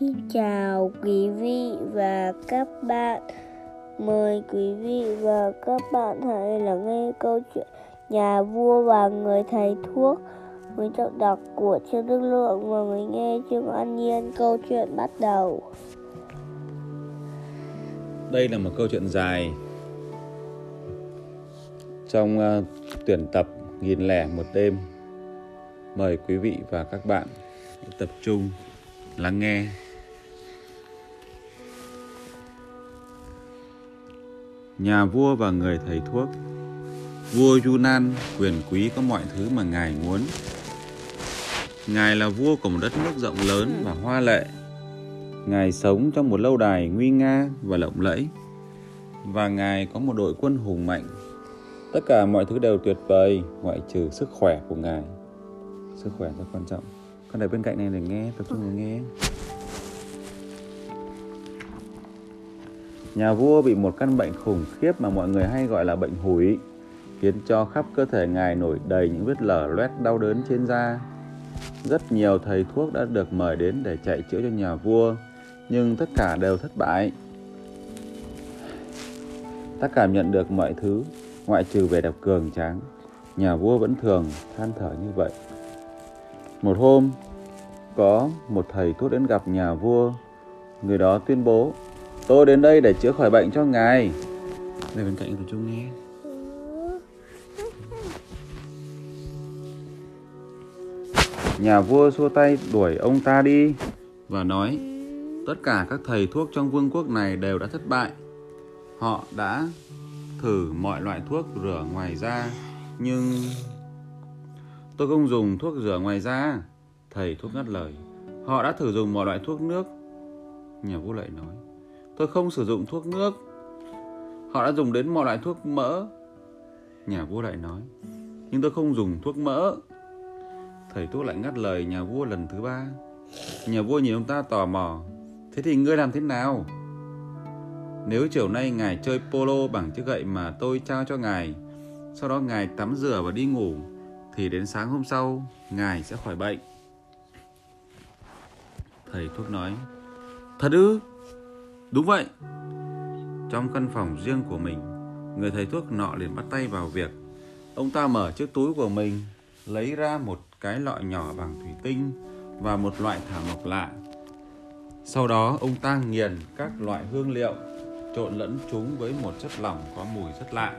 Xin chào quý vị và các bạn. Mời quý vị và các bạn hãy lắng nghe câu chuyện Nhà vua và người thầy thuốc với giọng đọc của Trương Đức Lượng và người nghe Trương An Nhiên. Câu chuyện bắt đầu. Đây là một câu chuyện dài trong uh, tuyển tập nghìn lẻ một đêm. Mời quý vị và các bạn tập trung lắng nghe nhà vua và người thầy thuốc. Vua Yunan quyền quý có mọi thứ mà ngài muốn. Ngài là vua của một đất nước rộng lớn và hoa lệ. Ngài sống trong một lâu đài nguy nga và lộng lẫy. Và ngài có một đội quân hùng mạnh. Tất cả mọi thứ đều tuyệt vời, ngoại trừ sức khỏe của ngài. Sức khỏe rất quan trọng. Con để bên cạnh này để nghe, tập trung vào nghe. Nhà vua bị một căn bệnh khủng khiếp mà mọi người hay gọi là bệnh hủi khiến cho khắp cơ thể ngài nổi đầy những vết lở loét đau đớn trên da. Rất nhiều thầy thuốc đã được mời đến để chạy chữa cho nhà vua nhưng tất cả đều thất bại. Ta cảm nhận được mọi thứ ngoại trừ vẻ đẹp cường tráng. Nhà vua vẫn thường than thở như vậy. Một hôm, có một thầy thuốc đến gặp nhà vua. Người đó tuyên bố, tôi đến đây để chữa khỏi bệnh cho ngài. Đây bên cạnh tập trung nghe. Nhà vua xua tay đuổi ông ta đi và nói, tất cả các thầy thuốc trong vương quốc này đều đã thất bại. Họ đã thử mọi loại thuốc rửa ngoài da, nhưng Tôi không dùng thuốc rửa ngoài da. Thầy thuốc ngắt lời. Họ đã thử dùng mọi loại thuốc nước. Nhà vua lại nói. Tôi không sử dụng thuốc nước. Họ đã dùng đến mọi loại thuốc mỡ. Nhà vua lại nói. Nhưng tôi không dùng thuốc mỡ. Thầy thuốc lại ngắt lời nhà vua lần thứ ba. Nhà vua nhìn ông ta tò mò. Thế thì ngươi làm thế nào? Nếu chiều nay ngài chơi polo bằng chiếc gậy mà tôi trao cho ngài, sau đó ngài tắm rửa và đi ngủ, thì đến sáng hôm sau ngài sẽ khỏi bệnh thầy thuốc nói thật ư đúng vậy. Trong căn phòng riêng của mình, người thầy thuốc nọ liền bắt tay vào việc. Ông ta mở chiếc túi của mình, lấy ra một cái lọ nhỏ bằng thủy tinh và một loại thảo mộc lạ. Sau đó, ông ta nghiền các loại hương liệu, trộn lẫn chúng với một chất lỏng có mùi rất lạ.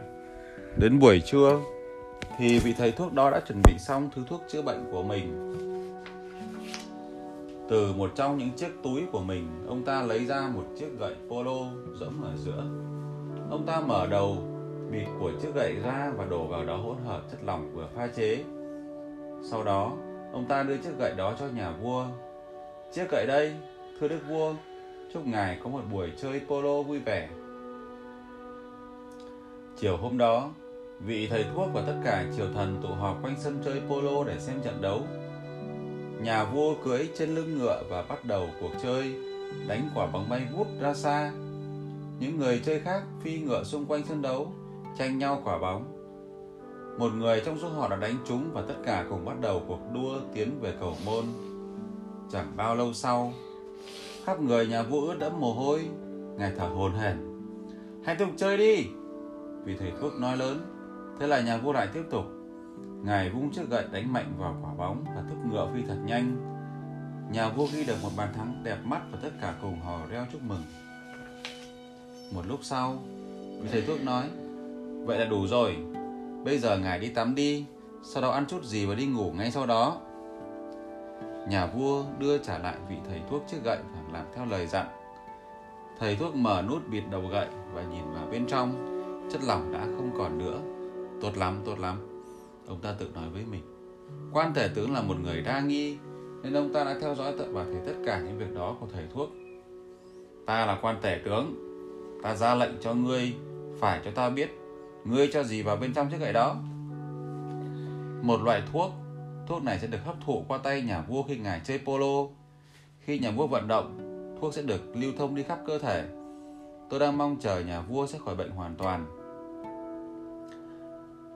Đến buổi trưa thì vị thầy thuốc đó đã chuẩn bị xong thứ thuốc chữa bệnh của mình. Từ một trong những chiếc túi của mình, ông ta lấy ra một chiếc gậy polo rỗng ở giữa. Ông ta mở đầu bịt của chiếc gậy ra và đổ vào đó hỗn hợp chất lỏng vừa pha chế. Sau đó, ông ta đưa chiếc gậy đó cho nhà vua. Chiếc gậy đây, thưa đức vua, chúc ngài có một buổi chơi polo vui vẻ. Chiều hôm đó, Vị thầy thuốc và tất cả triều thần tụ họp quanh sân chơi polo để xem trận đấu. Nhà vua cưỡi trên lưng ngựa và bắt đầu cuộc chơi, đánh quả bóng bay vút ra xa. Những người chơi khác phi ngựa xung quanh sân đấu, tranh nhau quả bóng. Một người trong số họ đã đánh trúng và tất cả cùng bắt đầu cuộc đua tiến về cầu môn. Chẳng bao lâu sau, khắp người nhà vua ướt đẫm mồ hôi, ngài thở hồn hển. Hãy tục chơi đi! vì thầy thuốc nói lớn Thế là nhà vua lại tiếp tục. Ngài vung chiếc gậy đánh mạnh vào quả bóng ngựa phi thật nhanh. Nhà vua ghi được một bàn thắng đẹp mắt và tất cả cùng hò reo chúc mừng. Một lúc sau, vị thầy thuốc nói, vậy là đủ rồi. Bây giờ ngài đi tắm đi, sau đó ăn chút gì và đi ngủ ngay sau đó. Nhà vua đưa trả lại vị thầy thuốc chiếc gậy và làm theo lời dặn. Thầy thuốc mở nút bịt đầu gậy và nhìn vào bên trong, chất lỏng đã không còn nữa Tốt lắm, tốt lắm. Ông ta tự nói với mình. Quan tể tướng là một người đa nghi, nên ông ta đã theo dõi tận và thấy tất cả những việc đó của thầy thuốc. Ta là quan tể tướng, ta ra lệnh cho ngươi phải cho ta biết ngươi cho gì vào bên trong chiếc gậy đó. Một loại thuốc, thuốc này sẽ được hấp thụ qua tay nhà vua khi ngài chơi polo. Khi nhà vua vận động, thuốc sẽ được lưu thông đi khắp cơ thể. Tôi đang mong chờ nhà vua sẽ khỏi bệnh hoàn toàn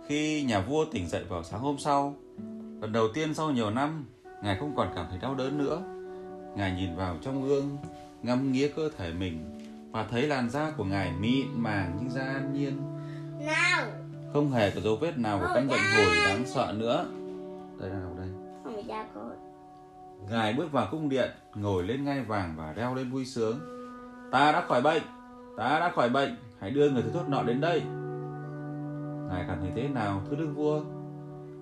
khi nhà vua tỉnh dậy vào sáng hôm sau, lần đầu tiên sau nhiều năm, ngài không còn cảm thấy đau đớn nữa. Ngài nhìn vào trong gương, ngắm nghía cơ thể mình và thấy làn da của Ngài mịn màng như da an nhiên. Nào Không hề có dấu vết nào của căn bệnh hồi đáng sợ nữa. Đây là đâu đây? Không Ngài bước vào cung điện, ngồi lên ngai vàng và reo lên vui sướng. Ta đã khỏi bệnh, ta đã khỏi bệnh, hãy đưa người thầy thuốc nọ đến đây. Ngài cảm thấy thế nào, thưa đức vua?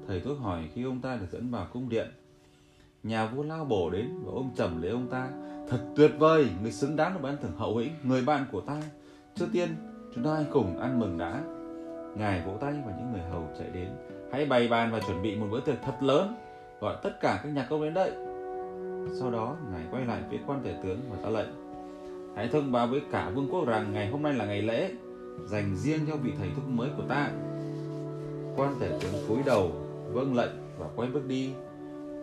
Thầy thuốc hỏi khi ông ta được dẫn vào cung điện. Nhà vua lao bổ đến và ôm chầm lấy ông ta. Thật tuyệt vời, người xứng đáng được ban thưởng hậu hĩnh, người bạn của ta. Trước tiên, chúng ta hãy cùng ăn mừng đã. Ngài vỗ tay và những người hầu chạy đến. Hãy bày bàn và chuẩn bị một bữa tiệc thật lớn. Gọi tất cả các nhà công đến đây. Sau đó, Ngài quay lại phía quan tể tướng và ra lệnh. Hãy thông báo với cả vương quốc rằng ngày hôm nay là ngày lễ, dành riêng cho vị thầy thuốc mới của ta. Quan tể tướng cúi đầu, vâng lệnh và quay bước đi.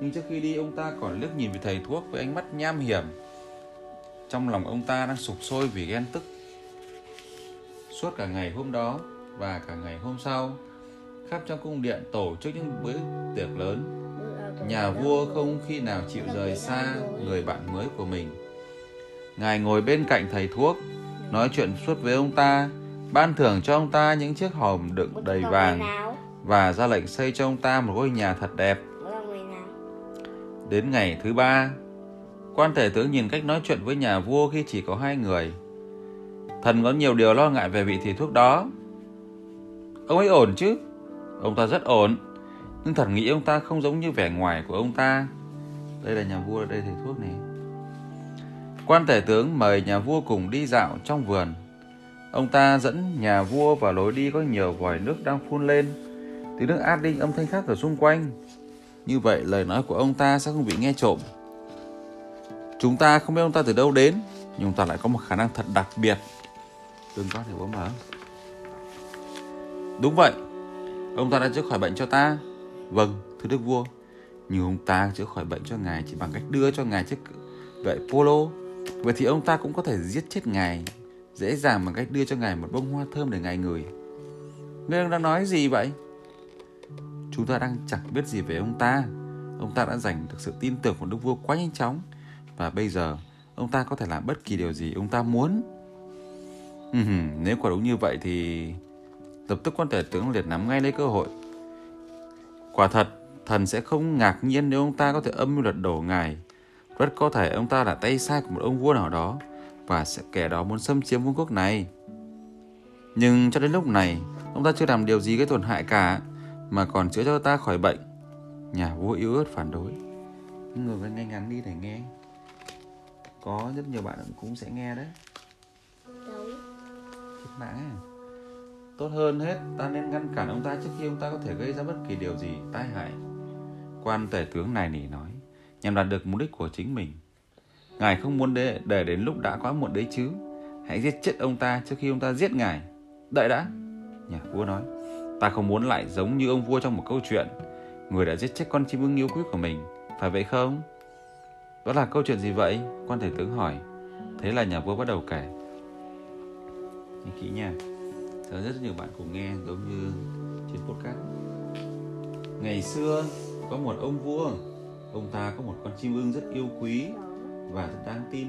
Nhưng trước khi đi, ông ta còn liếc nhìn về thầy thuốc với ánh mắt nham hiểm. Trong lòng ông ta đang sục sôi vì ghen tức. Suốt cả ngày hôm đó và cả ngày hôm sau, khắp trong cung điện tổ chức những bữa tiệc lớn Nhà vua không khi nào chịu rời xa người bạn mới của mình. Ngài ngồi bên cạnh thầy thuốc, nói chuyện suốt với ông ta, ban thưởng cho ông ta những chiếc hòm đựng đầy vàng và ra lệnh xây cho ông ta một ngôi nhà thật đẹp. Đến ngày thứ ba, quan thể tướng nhìn cách nói chuyện với nhà vua khi chỉ có hai người. Thần có nhiều điều lo ngại về vị thầy thuốc đó. Ông ấy ổn chứ? Ông ta rất ổn nhưng thần nghĩ ông ta không giống như vẻ ngoài của ông ta. Đây là nhà vua, đây thầy thuốc này. Quan thể tướng mời nhà vua cùng đi dạo trong vườn. Ông ta dẫn nhà vua vào lối đi có nhiều vòi nước đang phun lên. Tiếng nước át đi âm thanh khác ở xung quanh. Như vậy lời nói của ông ta sẽ không bị nghe trộm. Chúng ta không biết ông ta từ đâu đến, nhưng ông ta lại có một khả năng thật đặc biệt. Đừng có thể bố mở. Đúng vậy, ông ta đã chữa khỏi bệnh cho ta. Vâng, thưa đức vua, nhưng ông ta chữa khỏi bệnh cho ngài chỉ bằng cách đưa cho ngài chiếc gậy polo. Vậy thì ông ta cũng có thể giết chết ngài dễ dàng bằng cách đưa cho ngài một bông hoa thơm để ngài ngửi. Ngươi đang nói gì vậy? Chúng ta đang chẳng biết gì về ông ta. Ông ta đã giành được sự tin tưởng của đức vua quá nhanh chóng và bây giờ ông ta có thể làm bất kỳ điều gì ông ta muốn. nếu quả đúng như vậy thì lập tức quan tể tướng liệt nắm ngay lấy cơ hội Quả thật, thần sẽ không ngạc nhiên nếu ông ta có thể âm mưu lật đổ ngài. Rất có thể ông ta là tay sai của một ông vua nào đó và sẽ kẻ đó muốn xâm chiếm vương quốc này. Nhưng cho đến lúc này, ông ta chưa làm điều gì gây tổn hại cả mà còn chữa cho ta khỏi bệnh. Nhà vua yếu ớt phản đối. Người phải nghe ngắn đi để nghe. Có rất nhiều bạn cũng sẽ nghe đấy. Chết mạng à. Tốt hơn hết, ta nên ngăn cản ông ta trước khi ông ta có thể gây ra bất kỳ điều gì tai hại. Quan tể tướng này nỉ nói, nhằm đạt được mục đích của chính mình. Ngài không muốn để, để đến lúc đã quá muộn đấy chứ. Hãy giết chết ông ta trước khi ông ta giết ngài. Đợi đã. Nhà vua nói, ta không muốn lại giống như ông vua trong một câu chuyện. Người đã giết chết con chim ưng yêu quý của mình. Phải vậy không? Đó là câu chuyện gì vậy? Quan thể tướng hỏi. Thế là nhà vua bắt đầu kể. Nhìn kỹ nha sẽ rất nhiều bạn cùng nghe, giống như trên podcast ngày xưa, có một ông vua ông ta có một con chim ưng rất yêu quý và rất đáng tin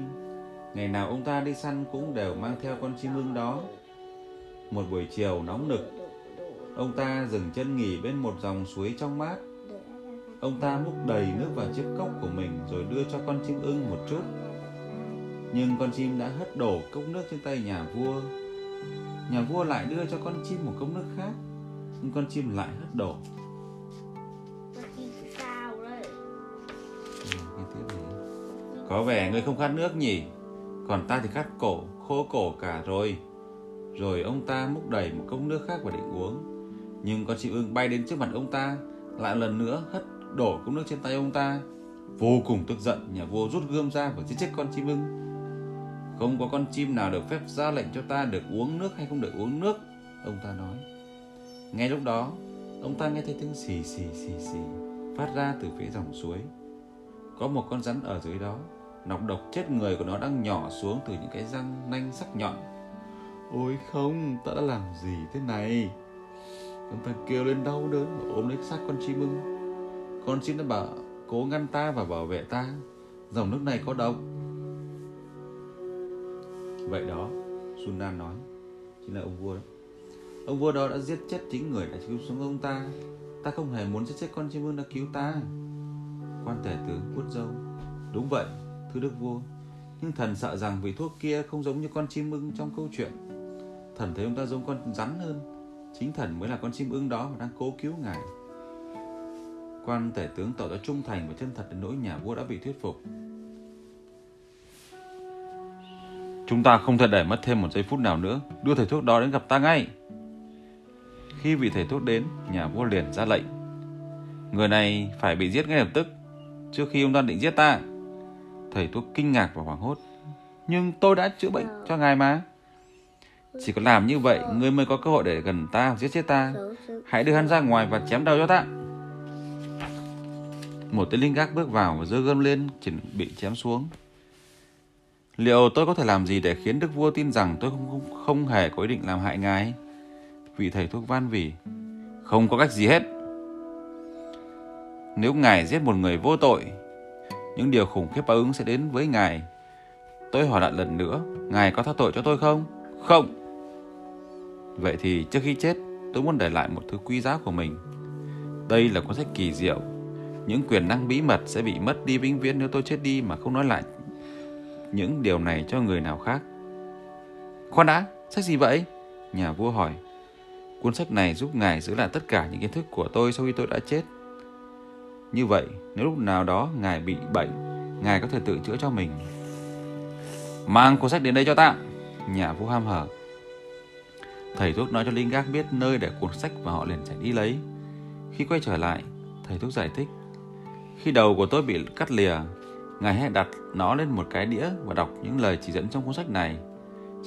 ngày nào ông ta đi săn cũng đều mang theo con chim ưng đó một buổi chiều nóng nực ông ta dừng chân nghỉ bên một dòng suối trong mát. Ông ta múc đầy nước vào chiếc cốc của mình rồi đưa cho con chim ưng một chút. Nhưng con chim đã hất đổ cốc nước trên tay nhà vua. Nhà vua lại đưa cho con chim một cốc nước khác, nhưng con chim lại hất đổ. Có vẻ ngươi không khát nước nhỉ? Còn ta thì khát cổ, khô cổ cả rồi. Rồi ông ta múc đầy một cốc nước khác và định uống nhưng con chim ưng bay đến trước mặt ông ta lại lần nữa hất đổ cốc nước trên tay ông ta. Vô cùng tức giận nhà vua rút gươm ra và giết chết con chim ưng. Không có con chim nào được phép ra lệnh cho ta được uống nước hay không được uống nước Ông ta nói. Ngay lúc đó Ông ta nghe thấy tiếng xì xì xì xì Phát ra từ phía dòng suối. Có một con rắn ở dưới đó Nọc độc chết người của nó đang nhỏ xuống Từ những cái răng nanh sắc nhọn. Ôi không, ta đã làm gì thế này? Chúng ta kêu lên đau đớn Và ôm lấy xác con chim ưng Con chim đã bảo cố ngăn ta và bảo vệ ta dòng nước này có độc. Vậy đó, Sunan nói, chính là ông vua đó. Ông vua đó đã giết chết chính người đã cứu sống ông ta. Ta không hề muốn giết chết con chim ưng đã cứu ta. Quan tể tướng vuốt râu. Đúng vậy, thưa đức vua. Nhưng thần sợ rằng vị thuốc kia không giống như con chim ưng trong câu chuyện. Thần thấy ông ta giống con rắn hơn. Chính thần mới là con chim ưng đó mà đang cố cứu ngài. Quan tể tướng tỏ ra trung thành và chân thật đến nỗi nhà vua đã bị thuyết phục. Chúng ta không thể để mất thêm một giây phút nào nữa. Đưa thầy thuốc đó đến gặp ta ngay. Khi vị thầy thuốc đến, nhà vua liền ra lệnh. Người này phải bị giết ngay lập tức, trước khi ông ta định giết ta. Thầy thuốc kinh ngạc và hoảng hốt. Nhưng tôi đã chữa bệnh cho ngài mà. Chỉ có làm như vậy, ngươi mới có cơ hội để gần ta giết chết ta. Hãy đưa hắn ra ngoài và chém đầu cho ta. Một tên linh gác bước vào và giơ gươm lên, chuẩn bị chém xuống. Liệu tôi có thể làm gì để khiến đức vua tin rằng tôi không, không, không hề có ý định làm hại ngài? Vị thầy thuốc van vỉ. Không có cách gì hết. Nếu ngài giết một người vô tội, những điều khủng khiếp báo ứng sẽ đến với ngài. Tôi hỏi lại lần nữa, ngài có tha tội cho tôi không? Không. Vậy thì trước khi chết, tôi muốn để lại một thứ quý giá của mình. Đây là cuốn sách kỳ diệu. Những quyền năng bí mật sẽ bị mất đi vĩnh viễn nếu tôi chết đi mà không nói lại những điều này cho người nào khác. Khoan đã, sách gì vậy? Nhà vua hỏi. Cuốn sách này giúp ngài giữ lại tất cả những kiến thức của tôi sau khi tôi đã chết. Như vậy, nếu lúc nào đó ngài bị bệnh, ngài có thể tự chữa cho mình. Mang cuốn sách đến đây cho ta. Nhà vua ham hở. Thầy thuốc nói cho linh gác biết nơi để cuốn sách và họ liền chạy đi lấy. Khi quay trở lại, thầy thuốc giải thích. Khi đầu của tôi bị cắt lìa, ngài hãy đặt nó lên một cái đĩa và đọc những lời chỉ dẫn trong cuốn sách này.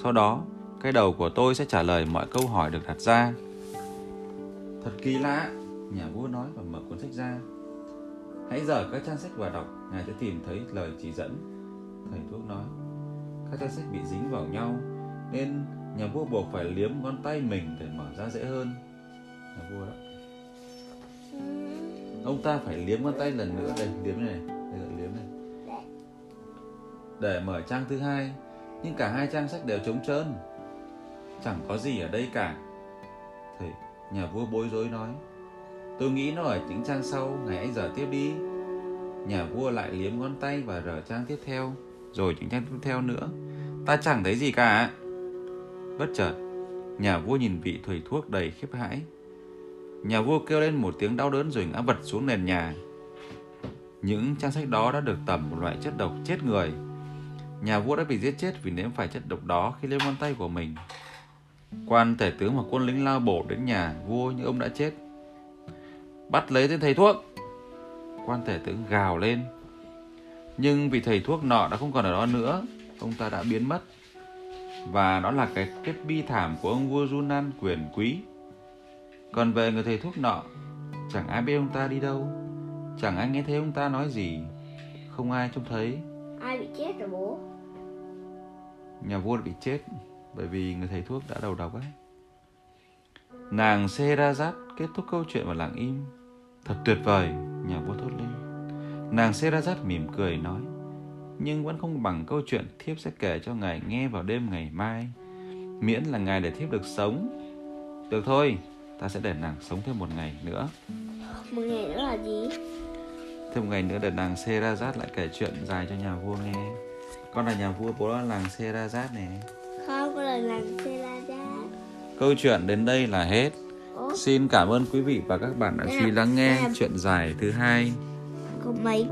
Sau đó, cái đầu của tôi sẽ trả lời mọi câu hỏi được đặt ra. Thật kỳ lạ, nhà vua nói và mở cuốn sách ra. Hãy dở các trang sách và đọc, ngài sẽ tìm thấy lời chỉ dẫn. Thầy thuốc nói, các trang sách bị dính vào nhau, nên nhà vua buộc phải liếm ngón tay mình để mở ra dễ hơn. Nhà vua đó. Ông ta phải liếm ngón tay lần nữa đây, liếm này, đây là liếm này. Để mở trang thứ hai, nhưng cả hai trang sách đều trống trơn. Chẳng có gì ở đây cả. Thầy, nhà vua bối rối nói. Tôi nghĩ nó ở những trang sau, ngày anh giờ tiếp đi. Nhà vua lại liếm ngón tay và rở trang tiếp theo, rồi những trang tiếp theo nữa. Ta chẳng thấy gì cả. Bất chợt, nhà vua nhìn vị thầy thuốc đầy khiếp hãi. Nhà vua kêu lên một tiếng đau đớn rồi ngã vật xuống nền nhà. Những trang sách đó đã được tẩm một loại chất độc chết người. Nhà vua đã bị giết chết vì nếm phải chất độc đó khi lên ngón tay của mình. Quan tể tướng và quân lính lao bổ đến nhà vua nhưng ông đã chết. Bắt lấy tên thầy thuốc. Quan tể tướng gào lên. Nhưng vì thầy thuốc nọ đã không còn ở đó nữa, ông ta đã biến mất. Và đó là cái kết bi thảm của ông vua Yunan quyền quý. Còn về người thầy thuốc nọ, chẳng ai biết ông ta đi đâu, chẳng ai nghe thấy ông ta nói gì, không ai trông thấy. Ai bị chết rồi bố? Nhà vua đã bị chết bởi vì người thầy thuốc đã đầu độc ấy. Nàng Serazat kết thúc câu chuyện vào lặng im. Thật tuyệt vời, nhà vua thốt lên. Nàng Serazat mỉm cười nói, nhưng vẫn không bằng câu chuyện thiếp sẽ kể cho ngài nghe vào đêm ngày mai. Miễn là ngài để thiếp được sống. Được thôi, ta sẽ để nàng sống thêm một ngày nữa. Một ngày nữa là gì? Thêm một ngày nữa để nàng Serazat lại kể chuyện dài cho nhà vua nghe. Con là nhà vua, bố là làng Serazat này. Không, con là làng Selada. Câu chuyện đến đây là hết. Ủa, Xin cảm ơn quý vị và các bạn đã chú ý lắng nghe Em. chuyện dài thứ hai. có mấy